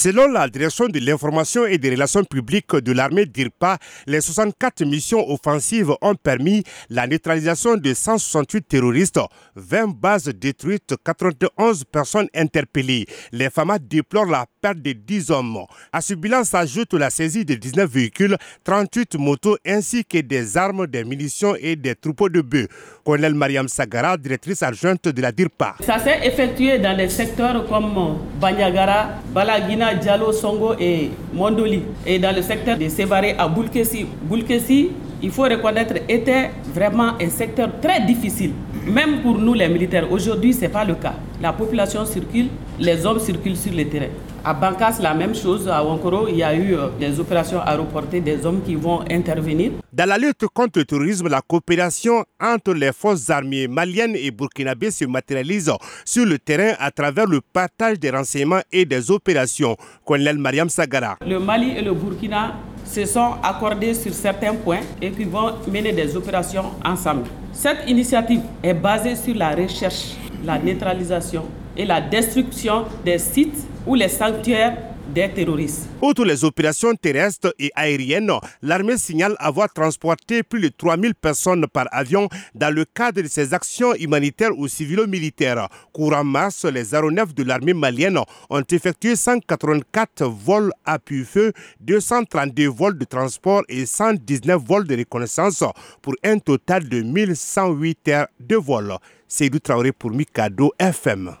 Selon la direction de l'information et des relations publiques de l'armée d'IRPA, les 64 missions offensives ont permis la neutralisation de 168 terroristes, 20 bases détruites, 91 personnes interpellées. Les FAMA déplorent la perte de 10 hommes. À ce bilan s'ajoute la saisie de 19 véhicules, 38 motos ainsi que des armes, des munitions et des troupeaux de bœufs. Colonel Mariam Sagara, directrice adjointe de la DIRPA. Ça s'est effectué dans des secteurs comme Banyagara, Balagina, Diallo, Songo et Mondoli. Et dans le secteur de Sévaré à Boulkessi. Boulkessi, il faut reconnaître, était vraiment un secteur très difficile. Même pour nous les militaires, aujourd'hui ce n'est pas le cas. La population circule, les hommes circulent sur le terrain. À Bankas, la même chose. À Wankoro, il y a eu euh, des opérations à reporter, des hommes qui vont intervenir. Dans la lutte contre le terrorisme, la coopération entre les forces armées maliennes et burkinabées se matérialise sur le terrain à travers le partage des renseignements et des opérations. Colonel Mariam Sagara. Le Mali et le Burkina se sont accordés sur certains points et qui vont mener des opérations ensemble. Cette initiative est basée sur la recherche, la neutralisation et la destruction des sites ou les sanctuaires des terroristes. Outre les opérations terrestres et aériennes, l'armée signale avoir transporté plus de 3000 personnes par avion dans le cadre de ses actions humanitaires ou civilo-militaires. Courant mars, les aéronefs de l'armée malienne ont effectué 184 vols à feu, 232 vols de transport et 119 vols de reconnaissance pour un total de 1108 heures de vol. C'est Traoré pour Mikado FM.